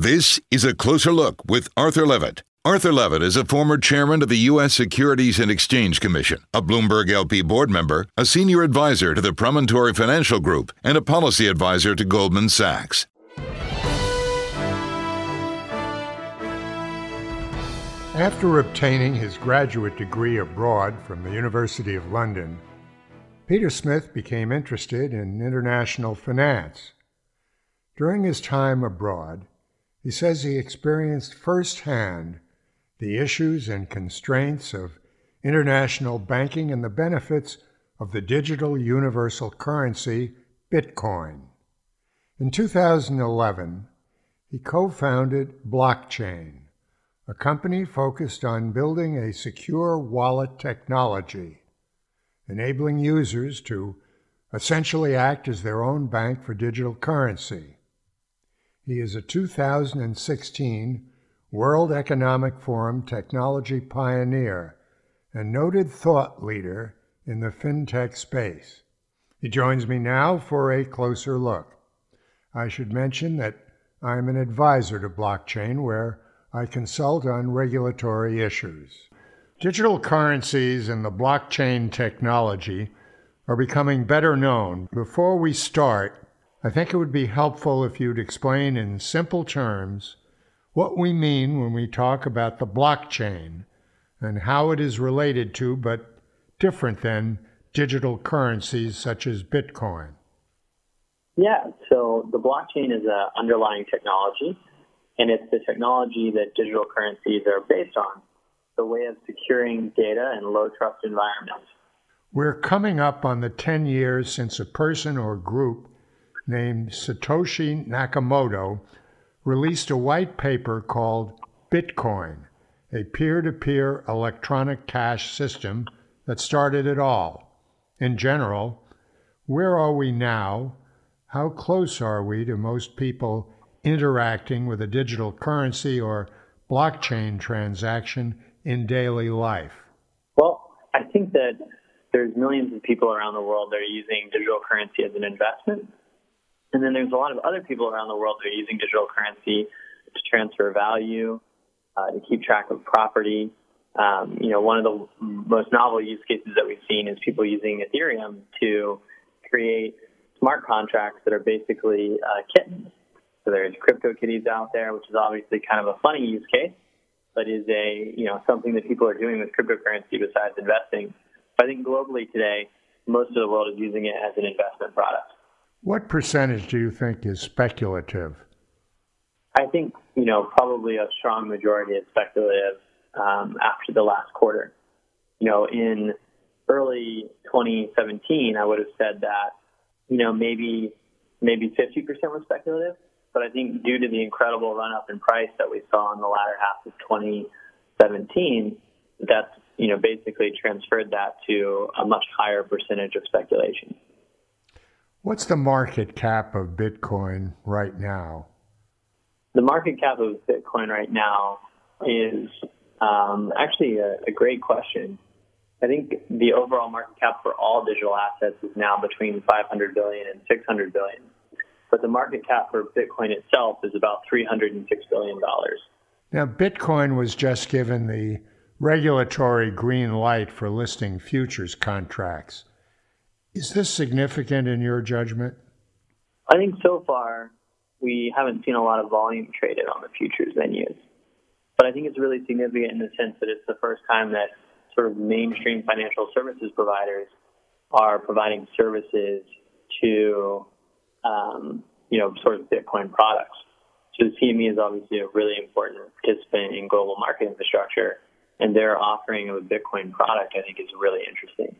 This is a closer look with Arthur Levitt. Arthur Levitt is a former chairman of the U.S. Securities and Exchange Commission, a Bloomberg LP board member, a senior advisor to the Promontory Financial Group, and a policy advisor to Goldman Sachs. After obtaining his graduate degree abroad from the University of London, Peter Smith became interested in international finance. During his time abroad, he says he experienced firsthand the issues and constraints of international banking and the benefits of the digital universal currency, Bitcoin. In 2011, he co founded Blockchain, a company focused on building a secure wallet technology, enabling users to essentially act as their own bank for digital currency. He is a 2016 World Economic Forum technology pioneer and noted thought leader in the fintech space. He joins me now for a closer look. I should mention that I'm an advisor to blockchain where I consult on regulatory issues. Digital currencies and the blockchain technology are becoming better known. Before we start, I think it would be helpful if you'd explain in simple terms what we mean when we talk about the blockchain and how it is related to, but different than, digital currencies such as Bitcoin. Yeah, so the blockchain is an underlying technology, and it's the technology that digital currencies are based on, the way of securing data in low trust environments. We're coming up on the 10 years since a person or group named Satoshi Nakamoto released a white paper called Bitcoin, a peer to peer electronic cash system that started it all. In general, where are we now? How close are we to most people interacting with a digital currency or blockchain transaction in daily life? Well, I think that there's millions of people around the world that are using digital currency as an investment and then there's a lot of other people around the world that are using digital currency to transfer value, uh, to keep track of property. Um, you know, one of the most novel use cases that we've seen is people using Ethereum to create smart contracts that are basically uh, kittens. So there's crypto kitties out there, which is obviously kind of a funny use case, but is a you know something that people are doing with cryptocurrency besides investing. I think globally today, most of the world is using it as an investment product. What percentage do you think is speculative? I think, you know, probably a strong majority is speculative um, after the last quarter. You know, in early 2017, I would have said that, you know, maybe maybe 50% was speculative. But I think due to the incredible run up in price that we saw in the latter half of 2017, that's, you know, basically transferred that to a much higher percentage of speculation. What's the market cap of Bitcoin right now? The market cap of Bitcoin right now is um, actually a, a great question. I think the overall market cap for all digital assets is now between 500 billion and 600 billion. But the market cap for Bitcoin itself is about 306 billion dollars. Now, Bitcoin was just given the regulatory green light for listing futures contracts. Is this significant in your judgment? I think so far we haven't seen a lot of volume traded on the futures venues. But I think it's really significant in the sense that it's the first time that sort of mainstream financial services providers are providing services to, um, you know, sort of Bitcoin products. So the CME is obviously a really important participant in global market infrastructure, and their offering of a Bitcoin product, I think, is really interesting.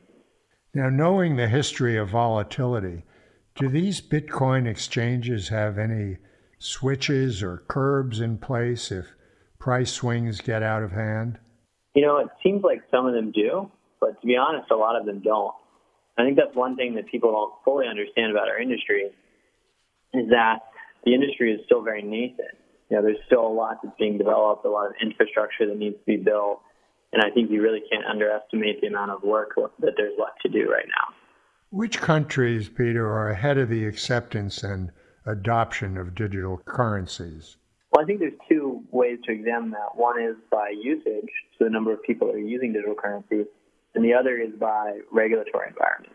Now, knowing the history of volatility, do these Bitcoin exchanges have any switches or curbs in place if price swings get out of hand? You know, it seems like some of them do, but to be honest, a lot of them don't. I think that's one thing that people don't fully understand about our industry is that the industry is still very nascent. You know, there's still a lot that's being developed, a lot of infrastructure that needs to be built. And I think you really can't underestimate the amount of work that there's left to do right now. Which countries, Peter, are ahead of the acceptance and adoption of digital currencies? Well, I think there's two ways to examine that. One is by usage, so the number of people that are using digital currencies, and the other is by regulatory environment.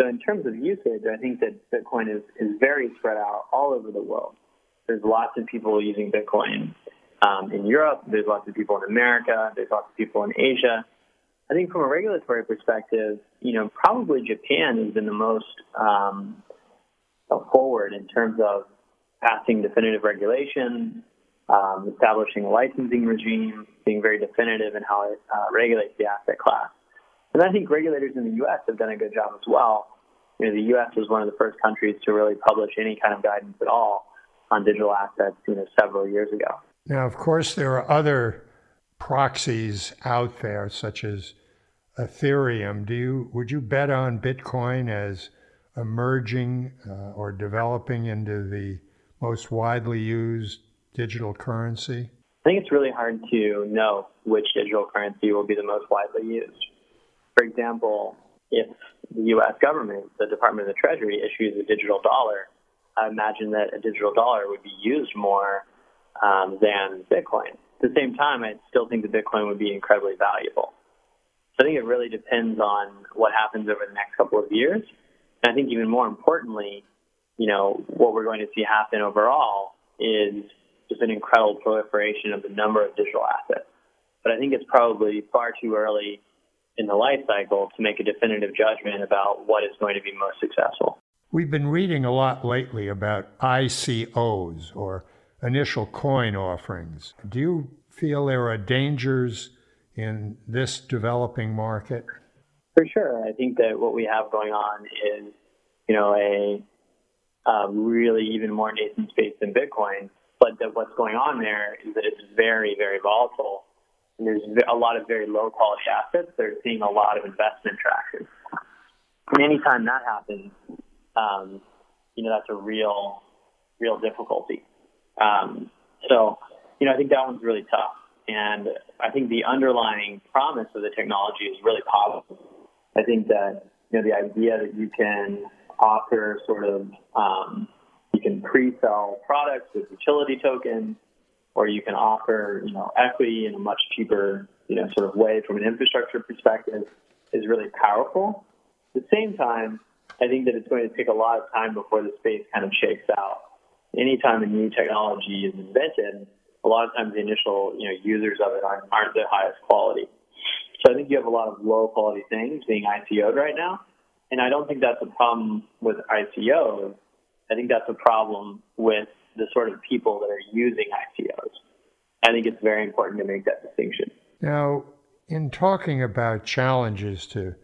So in terms of usage, I think that Bitcoin is, is very spread out all over the world. There's lots of people using Bitcoin um, in Europe. There's lots of people in America. There's lots of people in Asia. I think from a regulatory perspective, you know, probably Japan has been the most um, forward in terms of passing definitive regulations, um, establishing a licensing regime, being very definitive in how it uh, regulates the asset class. And I think regulators in the U.S. have done a good job as well. You know, the U.S. was one of the first countries to really publish any kind of guidance at all on digital assets, you know, several years ago. Now, of course, there are other proxies out there, such as Ethereum. Do you would you bet on Bitcoin as emerging uh, or developing into the most widely used digital currency? I think it's really hard to know which digital currency will be the most widely used. For example, if the U.S. government, the Department of the Treasury, issues a digital dollar, I imagine that a digital dollar would be used more um, than Bitcoin. At the same time, I still think that Bitcoin would be incredibly valuable. So I think it really depends on what happens over the next couple of years. And I think even more importantly, you know, what we're going to see happen overall is just an incredible proliferation of the number of digital assets. But I think it's probably far too early in the life cycle to make a definitive judgment about what is going to be most successful. We've been reading a lot lately about ICOs or initial coin offerings. Do you feel there are dangers in this developing market? For sure. I think that what we have going on is, you know, a um, really even more nascent space than Bitcoin. But that what's going on there is that it's very, very volatile and there's a lot of very low quality assets that are seeing a lot of investment traction. And anytime that happens, um, you know, that's a real, real difficulty. Um, so, you know, I think that one's really tough. And I think the underlying promise of the technology is really positive. I think that, you know, the idea that you can offer sort of, um, you can pre-sell products with utility tokens, or you can offer, you know, equity in a much cheaper, you know, sort of way from an infrastructure perspective is really powerful. At the same time, I think that it's going to take a lot of time before the space kind of shakes out. Anytime a new technology is invented, a lot of times the initial, you know, users of it aren't, aren't the highest quality. So I think you have a lot of low quality things being ICO'd right now. And I don't think that's a problem with ICOs. I think that's a problem with the sort of people that are using ICOs. I think it's very important to make that distinction. Now, in talking about challenges to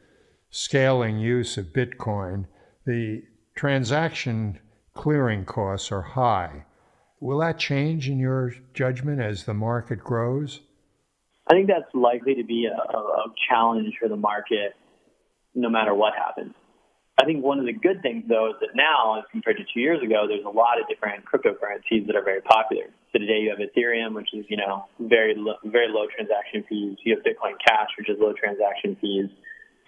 scaling use of Bitcoin, the transaction clearing costs are high. Will that change in your judgment as the market grows? I think that's likely to be a, a challenge for the market no matter what happens. I think one of the good things, though, is that now, as compared to two years ago, there's a lot of different cryptocurrencies that are very popular. So today you have Ethereum, which is you know very very low transaction fees. You have Bitcoin Cash, which is low transaction fees,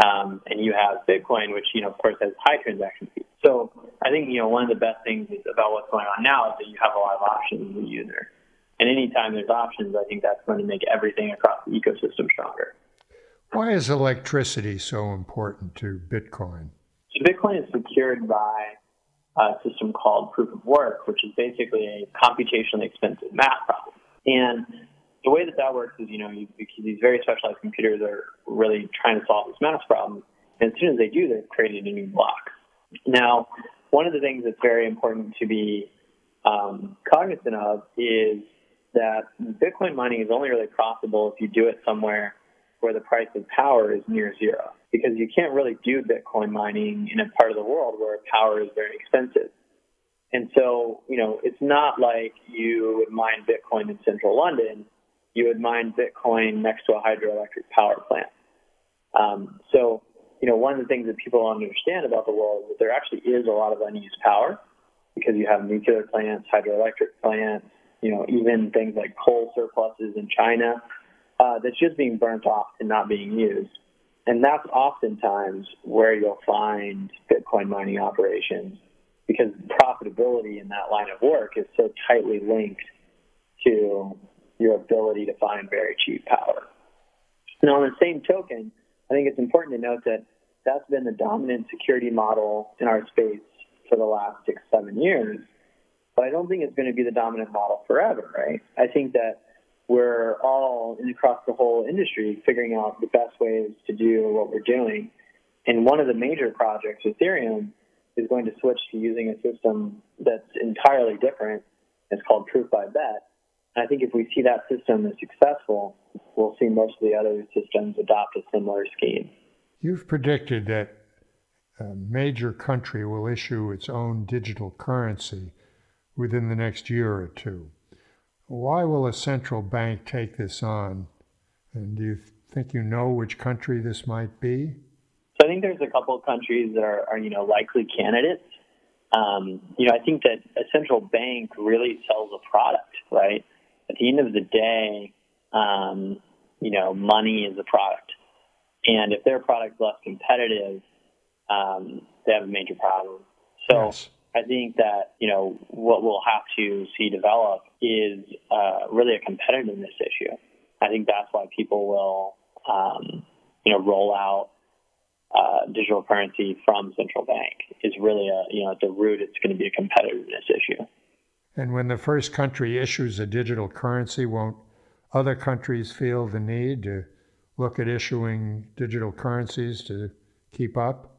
um, and you have Bitcoin, which you know of course has high transaction fees. So I think you know one of the best things about what's going on now is that you have a lot of options as a user. And anytime there's options, I think that's going to make everything across the ecosystem stronger. Why is electricity so important to Bitcoin? So Bitcoin is secured by a system called proof of work, which is basically a computationally expensive math problem. And the way that that works is, you know, you, these very specialized computers are really trying to solve this math problem. And as soon as they do, they're creating a new block. Now, one of the things that's very important to be um, cognizant of is that Bitcoin mining is only really profitable if you do it somewhere where the price of power is near zero because you can't really do Bitcoin mining in a part of the world where power is very expensive. And so, you know, it's not like you would mine Bitcoin in central London. You would mine Bitcoin next to a hydroelectric power plant. Um, so, you know, one of the things that people don't understand about the world is that there actually is a lot of unused power because you have nuclear plants, hydroelectric plants, you know, even things like coal surpluses in China uh, that's just being burnt off and not being used. And that's oftentimes where you'll find Bitcoin mining operations because profitability in that line of work is so tightly linked to your ability to find very cheap power. Now, on the same token, I think it's important to note that that's been the dominant security model in our space for the last six, seven years. But I don't think it's going to be the dominant model forever, right? I think that we're all across the whole industry figuring out the best ways to do what we're doing. And one of the major projects, Ethereum, is going to switch to using a system that's entirely different. It's called proof by bet. And I think if we see that system as successful, we'll see most of the other systems adopt a similar scheme. You've predicted that a major country will issue its own digital currency within the next year or two. Why will a central bank take this on? And do you think you know which country this might be? So I think there's a couple of countries that are, are you know, likely candidates. Um, you know, I think that a central bank really sells a product, right? At the end of the day, um, you know, money is a product. And if their product's less competitive, um, they have a major problem. So yes. I think that, you know, what we'll have to see develop is uh, really a competitiveness issue. I think that's why people will, um, you know, roll out uh, digital currency from central bank is really a, you know, at the root, it's going to be a competitiveness issue. And when the first country issues a digital currency, won't other countries feel the need to look at issuing digital currencies to keep up?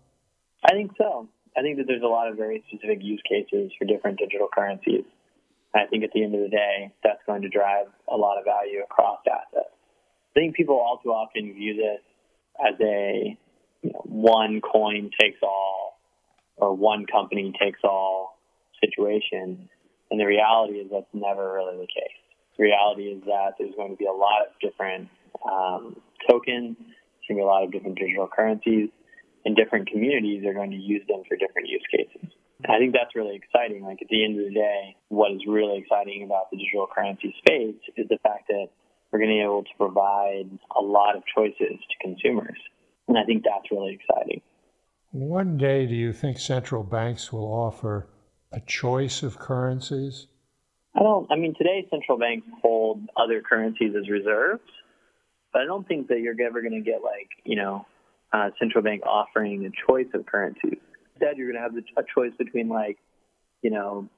I think so. I think that there's a lot of very specific use cases for different digital currencies. I think at the end of the day, that's going to drive a lot of value across assets. I think people all too often view this as a you know, one coin takes all or one company takes all situation. And the reality is that's never really the case. The reality is that there's going to be a lot of different um, tokens, there's going to be a lot of different digital currencies, and different communities are going to use them for different use cases. I think that's really exciting. Like at the end of the day, what is really exciting about the digital currency space is the fact that we're going to be able to provide a lot of choices to consumers. And I think that's really exciting. One day, do you think central banks will offer a choice of currencies? I don't, I mean, today central banks hold other currencies as reserves, but I don't think that you're ever going to get like, you know, uh, central bank offering a choice of currencies. Instead, you're going to have a choice between like, you know,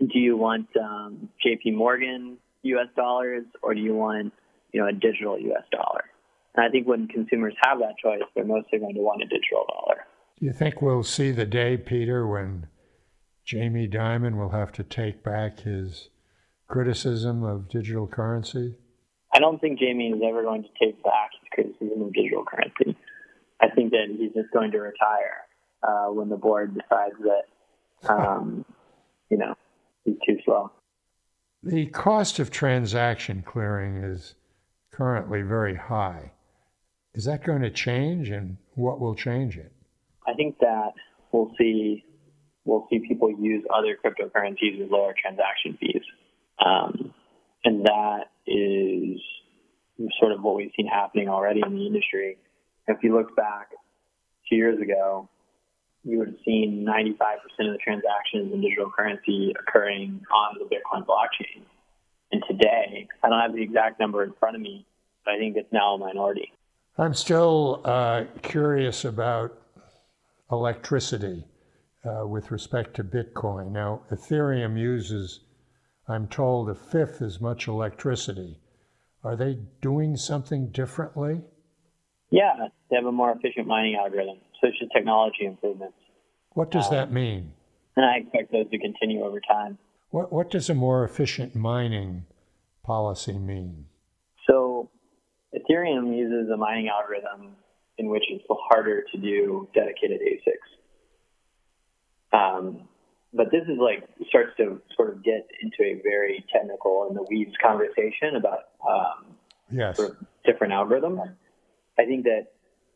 do you want um, J.P. Morgan U.S. dollars or do you want, you know, a digital U.S. dollar? And I think when consumers have that choice, they're mostly going to want a digital dollar. Do you think we'll see the day, Peter, when Jamie Dimon will have to take back his criticism of digital currency? I don't think Jamie is ever going to take back his criticism of digital currency. I think that he's just going to retire uh, when the board decides that, um, you know, he's too slow. The cost of transaction clearing is currently very high. Is that going to change, and what will change it? I think that we'll see we'll see people use other cryptocurrencies with lower transaction fees, um, and that is sort of what we've seen happening already in the industry. If you look back two years ago, you would have seen 95% of the transactions in digital currency occurring on the Bitcoin blockchain. And today, I don't have the exact number in front of me, but I think it's now a minority. I'm still uh, curious about electricity uh, with respect to Bitcoin. Now, Ethereum uses, I'm told, a fifth as much electricity. Are they doing something differently? Yeah, they have a more efficient mining algorithm. So it's just technology improvements. What does um, that mean? And I expect those to continue over time. What, what does a more efficient mining policy mean? So Ethereum uses a mining algorithm in which it's harder to do dedicated ASICs. Um, but this is like starts to sort of get into a very technical in the weeds conversation about um, yes. sort of different algorithms. I think that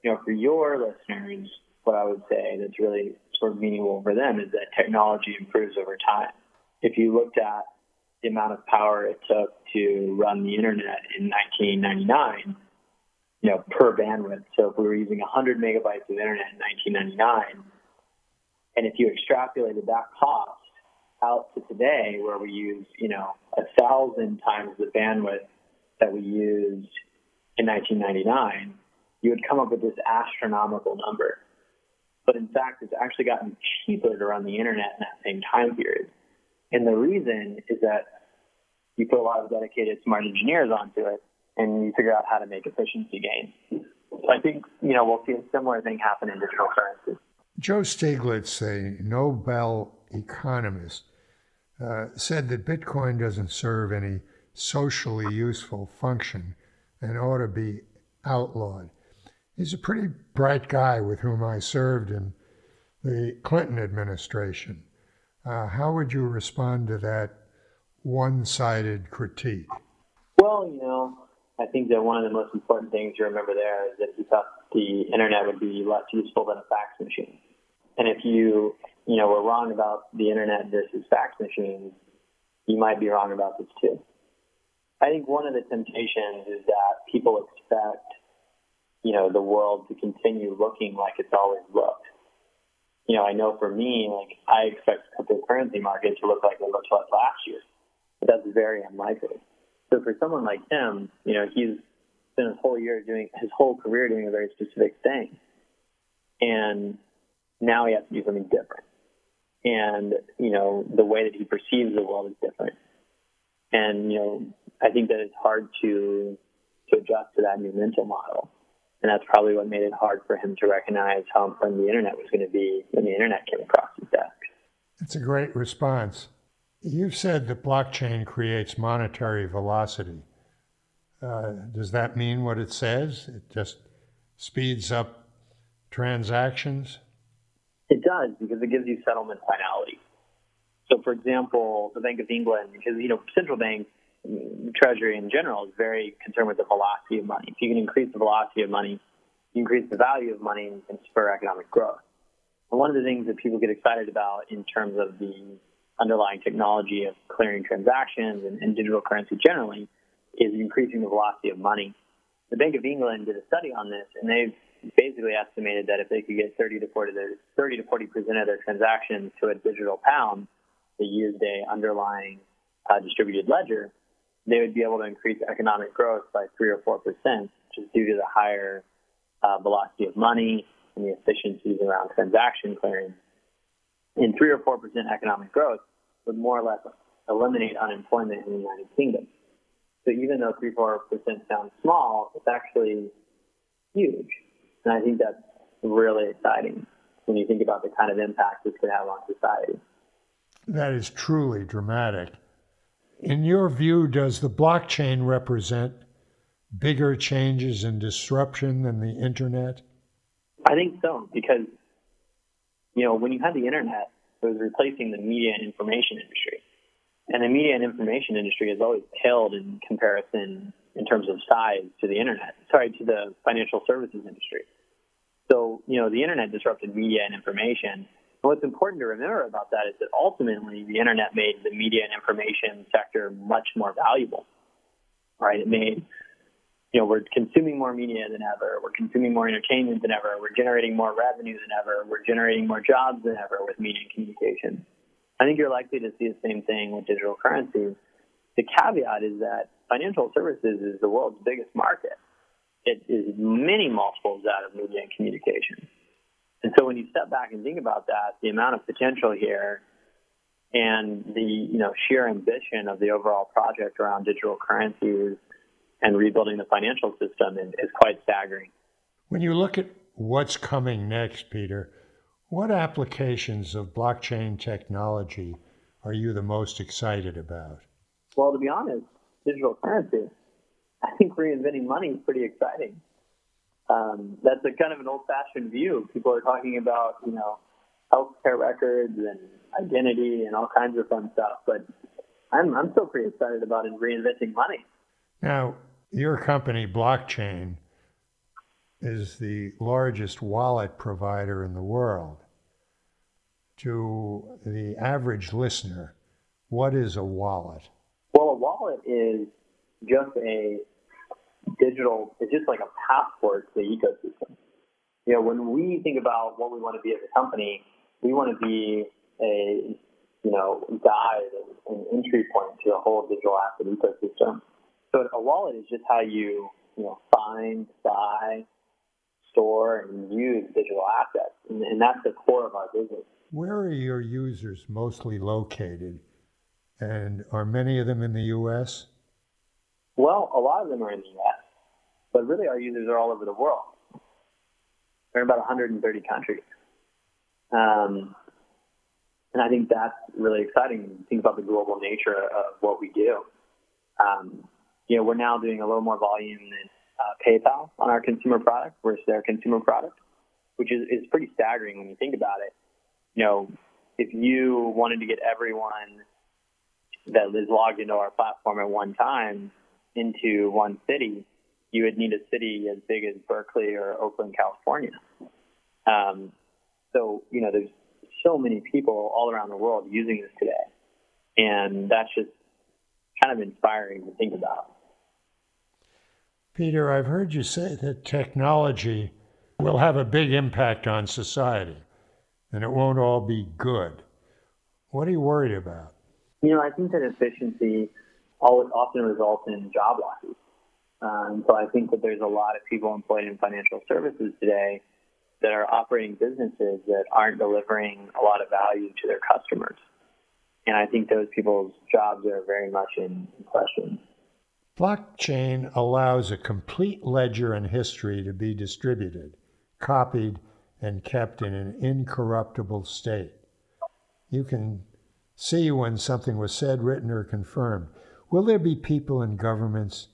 you know for your listeners, what I would say that's really sort of meaningful for them is that technology improves over time. If you looked at the amount of power it took to run the internet in 1999, you know, per bandwidth. So if we were using 100 megabytes of internet in 1999, and if you extrapolated that cost out to today where we use, you know, a thousand times the bandwidth that we used in 1999, you would come up with this astronomical number. But in fact, it's actually gotten cheaper to run the internet in that same time period. And the reason is that you put a lot of dedicated smart engineers onto it and you figure out how to make efficiency gains. So I think, you know, we'll see a similar thing happen in digital currency. Joe Stiglitz, a Nobel economist, uh, said that Bitcoin doesn't serve any socially useful function and ought to be outlawed. He's a pretty bright guy with whom I served in the Clinton administration. Uh, how would you respond to that one sided critique? Well, you know, I think that one of the most important things to remember there is that he thought the internet would be less useful than a fax machine. And if you, you know, were wrong about the internet versus fax machines, you might be wrong about this too. I think one of the temptations is that people expect, you know, the world to continue looking like it's always looked. You know, I know for me, like I expect the cryptocurrency market to look like it looked like last year, but that's very unlikely. So for someone like him, you know, he's spent his whole year doing his whole career doing a very specific thing, and now he has to do something different. And you know, the way that he perceives the world is different. And you know, I think that it's hard to to adjust to that new mental model. And that's probably what made it hard for him to recognize how important the internet was going to be when the internet came across his desk. That's a great response. You've said that blockchain creates monetary velocity. Uh, does that mean what it says? It just speeds up transactions? It does because it gives you settlement finality. So, for example, the Bank of England, because you know central banks Treasury in general is very concerned with the velocity of money. If you can increase the velocity of money, you increase the value of money and spur economic growth. And one of the things that people get excited about in terms of the underlying technology of clearing transactions and, and digital currency generally is increasing the velocity of money. The Bank of England did a study on this, and they basically estimated that if they could get 30 to 40, 30 to 40 percent of their transactions to a digital pound, they used a underlying uh, distributed ledger, they would be able to increase economic growth by three or four percent, just due to the higher uh, velocity of money and the efficiencies around transaction clearing. And three or four percent economic growth would more or less eliminate unemployment in the United Kingdom. So even though three four percent sounds small, it's actually huge, and I think that's really exciting when you think about the kind of impact this could have on society. That is truly dramatic. In your view, does the blockchain represent bigger changes and disruption than the internet? I think so, because, you know, when you had the internet, it was replacing the media and information industry. And the media and information industry has always paled in comparison in terms of size to the internet, sorry, to the financial services industry. So, you know, the internet disrupted media and information what's important to remember about that is that ultimately the internet made the media and information sector much more valuable. Right? It made you know, we're consuming more media than ever. We're consuming more entertainment than ever. We're generating more revenue than ever. We're generating more jobs than ever with media and communication. I think you're likely to see the same thing with digital currencies. The caveat is that financial services is the world's biggest market. It is many multiples out of media and communication. And so when you step back and think about that, the amount of potential here and the you know sheer ambition of the overall project around digital currencies and rebuilding the financial system is, is quite staggering. When you look at what's coming next, Peter, what applications of blockchain technology are you the most excited about? Well, to be honest, digital currency. I think reinventing money is pretty exciting um, that's a kind of an old-fashioned view. People are talking about, you know, healthcare records and identity and all kinds of fun stuff. But I'm I'm still pretty excited about reinventing money. Now, your company, Blockchain, is the largest wallet provider in the world. To the average listener, what is a wallet? Well, a wallet is just a digital it's just like a passport to the ecosystem. You know, when we think about what we want to be as a company, we want to be a you know, guide and, entry point to a whole digital asset ecosystem. So a wallet is just how you, you know, find, buy, store, and use digital assets, and, and that's the core of our business. Where are your users mostly located, and are many of them in the U.S.? Well, a lot of them are in the U.S., but really our users are all over the world. They're in about 130 countries. Um, and I think that's really exciting. Think about the global nature of what we do. Um, you know, we're now doing a little more volume than uh, PayPal on our consumer product versus their consumer product, which is, is pretty staggering when you think about it. You know, if you wanted to get everyone that is logged into our platform at one time into one city, you would need a city as big as Berkeley or Oakland, California. Um, so, you know, there's so many people all around the world using this today. And that's just kind of inspiring to think about. Peter, I've heard you say that technology will have a big impact on society and it won't all be good. What are you worried about? You know, I think that efficiency always often results in job losses. Um, so I think that there's a lot of people employed in financial services today that are operating businesses that aren't delivering a lot of value to their customers. And I think those people's jobs are very much in question. Blockchain allows a complete ledger and history to be distributed, copied, and kept in an incorruptible state. You can see when something was said, written, or confirmed. Will there be people in governments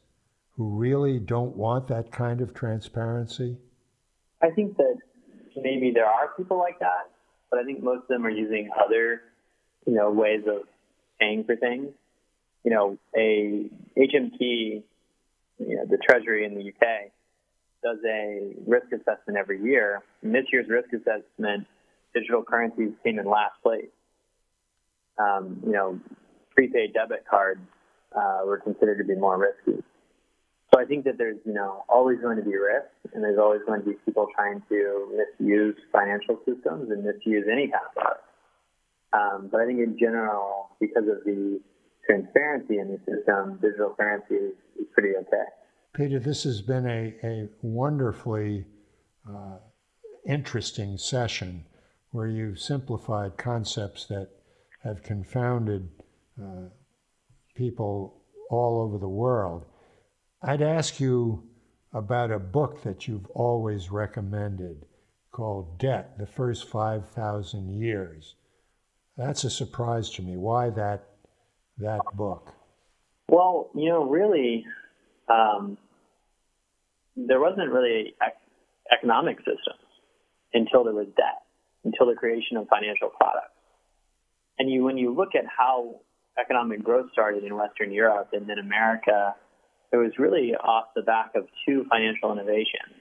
who really don't want that kind of transparency? I think that maybe there are people like that, but I think most of them are using other, you know, ways of paying for things. You know, a HMT, you know, the Treasury in the UK does a risk assessment every year. In this year's risk assessment, digital currencies came in last place. Um, you know, prepaid debit cards uh, were considered to be more risky. So I think that there's, you know, always going to be risk, and there's always going to be people trying to misuse financial systems and misuse any kind of product. Um, but I think in general, because of the transparency in the system, digital currency is, is pretty okay. Peter, this has been a, a wonderfully uh, interesting session where you've simplified concepts that have confounded uh, people all over the world. I'd ask you about a book that you've always recommended called Debt The First 5,000 Years. That's a surprise to me. Why that, that book? Well, you know, really, um, there wasn't really economic systems until there was debt, until the creation of financial products. And you, when you look at how economic growth started in Western Europe and then America it was really off the back of two financial innovations.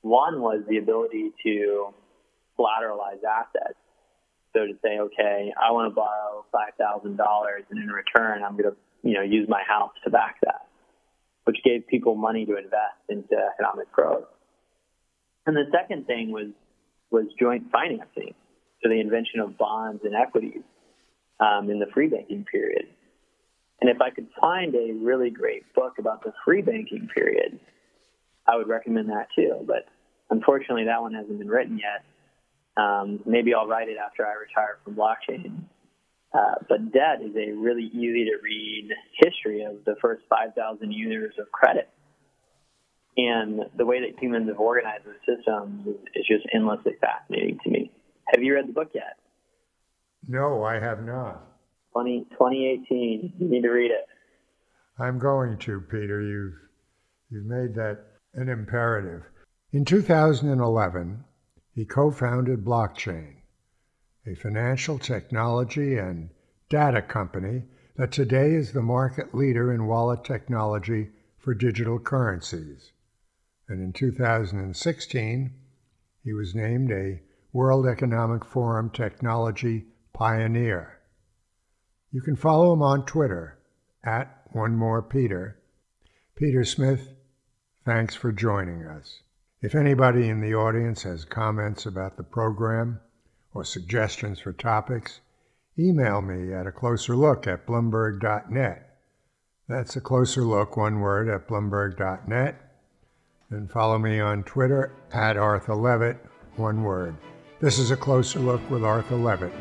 One was the ability to collateralize assets. So to say, okay, I want to borrow five thousand dollars, and in return, I'm going to, you know, use my house to back that, which gave people money to invest into economic growth. And the second thing was was joint financing, so the invention of bonds and equities um, in the free banking period. And if I could find a really great book about the free banking period, I would recommend that too. But unfortunately, that one hasn't been written yet. Um, maybe I'll write it after I retire from blockchain. Uh, but debt is a really easy to read history of the first 5,000 years of credit. And the way that humans have organized the systems is, is just endlessly fascinating to me. Have you read the book yet? No, I have not. 20, 2018. You need to read it. I'm going to, Peter. You've, you've made that an imperative. In 2011, he co founded Blockchain, a financial technology and data company that today is the market leader in wallet technology for digital currencies. And in 2016, he was named a World Economic Forum Technology Pioneer. You can follow him on Twitter at One More Peter. Peter Smith, thanks for joining us. If anybody in the audience has comments about the program or suggestions for topics, email me at a closer look at bloomberg.net. That's a closer look, one word, at bloomberg.net. And follow me on Twitter at Arthur Levitt, one word. This is a closer look with Arthur Levitt.